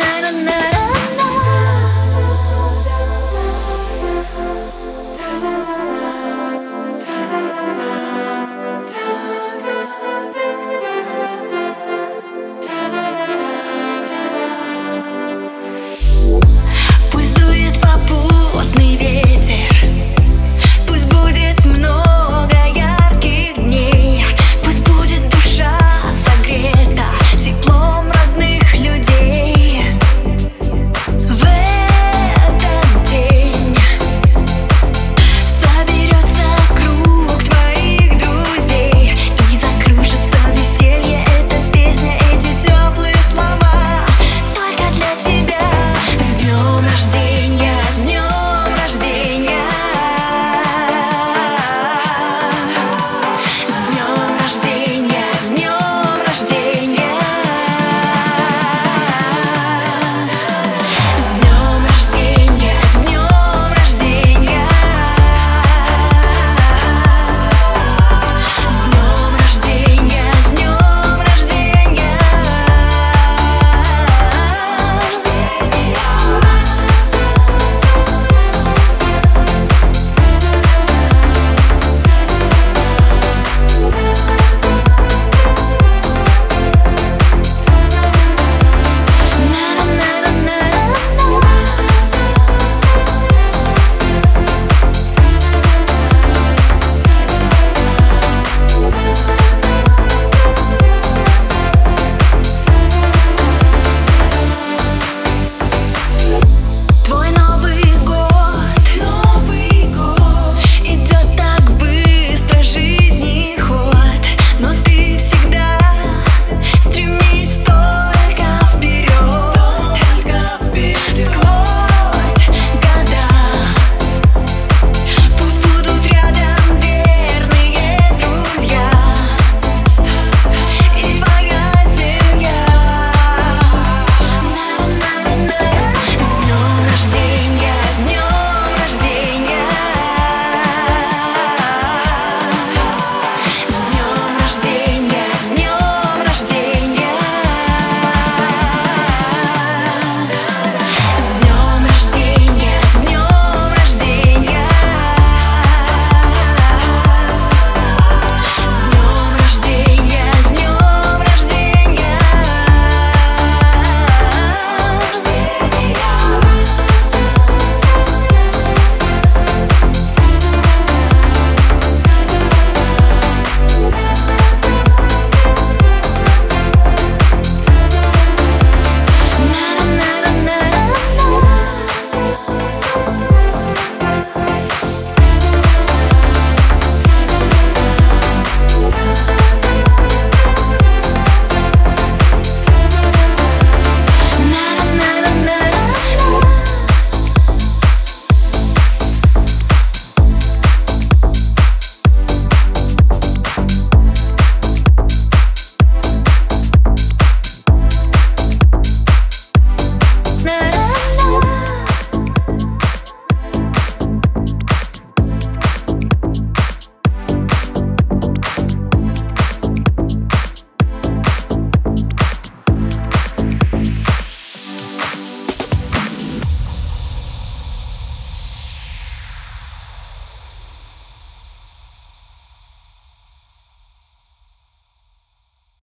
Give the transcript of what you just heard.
na na na